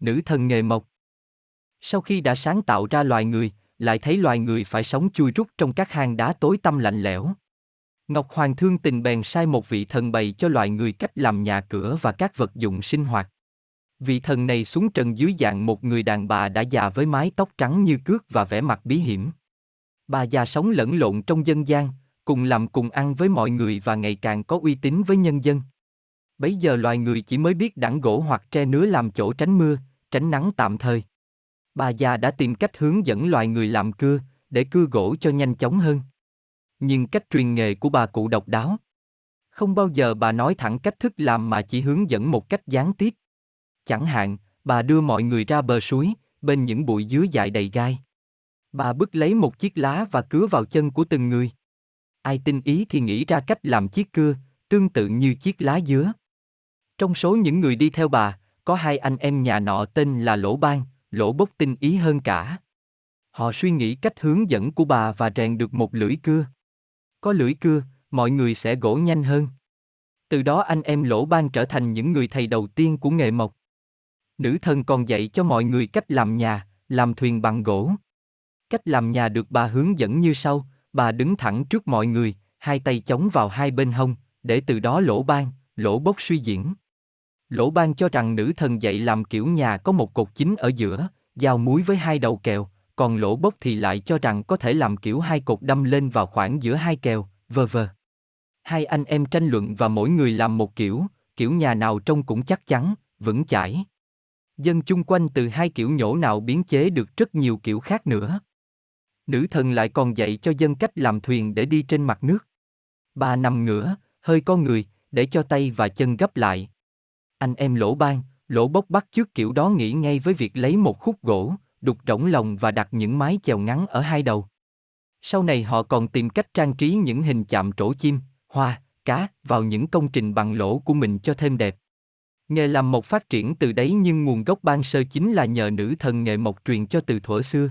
nữ thần nghề mộc. Sau khi đã sáng tạo ra loài người, lại thấy loài người phải sống chui rút trong các hang đá tối tăm lạnh lẽo. Ngọc Hoàng thương tình bèn sai một vị thần bày cho loài người cách làm nhà cửa và các vật dụng sinh hoạt. Vị thần này xuống trần dưới dạng một người đàn bà đã già với mái tóc trắng như cước và vẻ mặt bí hiểm. Bà già sống lẫn lộn trong dân gian, cùng làm cùng ăn với mọi người và ngày càng có uy tín với nhân dân. Bấy giờ loài người chỉ mới biết đẳng gỗ hoặc tre nứa làm chỗ tránh mưa, tránh nắng tạm thời. Bà già đã tìm cách hướng dẫn loài người làm cưa, để cưa gỗ cho nhanh chóng hơn. Nhưng cách truyền nghề của bà cụ độc đáo. Không bao giờ bà nói thẳng cách thức làm mà chỉ hướng dẫn một cách gián tiếp. Chẳng hạn, bà đưa mọi người ra bờ suối, bên những bụi dứa dại đầy gai. Bà bứt lấy một chiếc lá và cứa vào chân của từng người. Ai tin ý thì nghĩ ra cách làm chiếc cưa, tương tự như chiếc lá dứa. Trong số những người đi theo bà, có hai anh em nhà nọ tên là Lỗ Ban, Lỗ Bốc tinh ý hơn cả. Họ suy nghĩ cách hướng dẫn của bà và rèn được một lưỡi cưa. Có lưỡi cưa, mọi người sẽ gỗ nhanh hơn. Từ đó anh em Lỗ Ban trở thành những người thầy đầu tiên của nghề mộc. Nữ thần còn dạy cho mọi người cách làm nhà, làm thuyền bằng gỗ. Cách làm nhà được bà hướng dẫn như sau, bà đứng thẳng trước mọi người, hai tay chống vào hai bên hông, để từ đó lỗ ban, lỗ bốc suy diễn. Lỗ ban cho rằng nữ thần dạy làm kiểu nhà có một cột chính ở giữa, giao muối với hai đầu kèo, còn lỗ bốc thì lại cho rằng có thể làm kiểu hai cột đâm lên vào khoảng giữa hai kèo, vờ vờ. Hai anh em tranh luận và mỗi người làm một kiểu, kiểu nhà nào trông cũng chắc chắn, vững chãi. Dân chung quanh từ hai kiểu nhổ nào biến chế được rất nhiều kiểu khác nữa. Nữ thần lại còn dạy cho dân cách làm thuyền để đi trên mặt nước. Bà nằm ngửa, hơi con người, để cho tay và chân gấp lại. Anh em lỗ ban, lỗ bốc bắt trước kiểu đó nghĩ ngay với việc lấy một khúc gỗ, đục rỗng lòng và đặt những mái chèo ngắn ở hai đầu. Sau này họ còn tìm cách trang trí những hình chạm trổ chim, hoa, cá vào những công trình bằng lỗ của mình cho thêm đẹp. Nghề làm mộc phát triển từ đấy nhưng nguồn gốc ban sơ chính là nhờ nữ thần nghệ mộc truyền cho từ thuở xưa.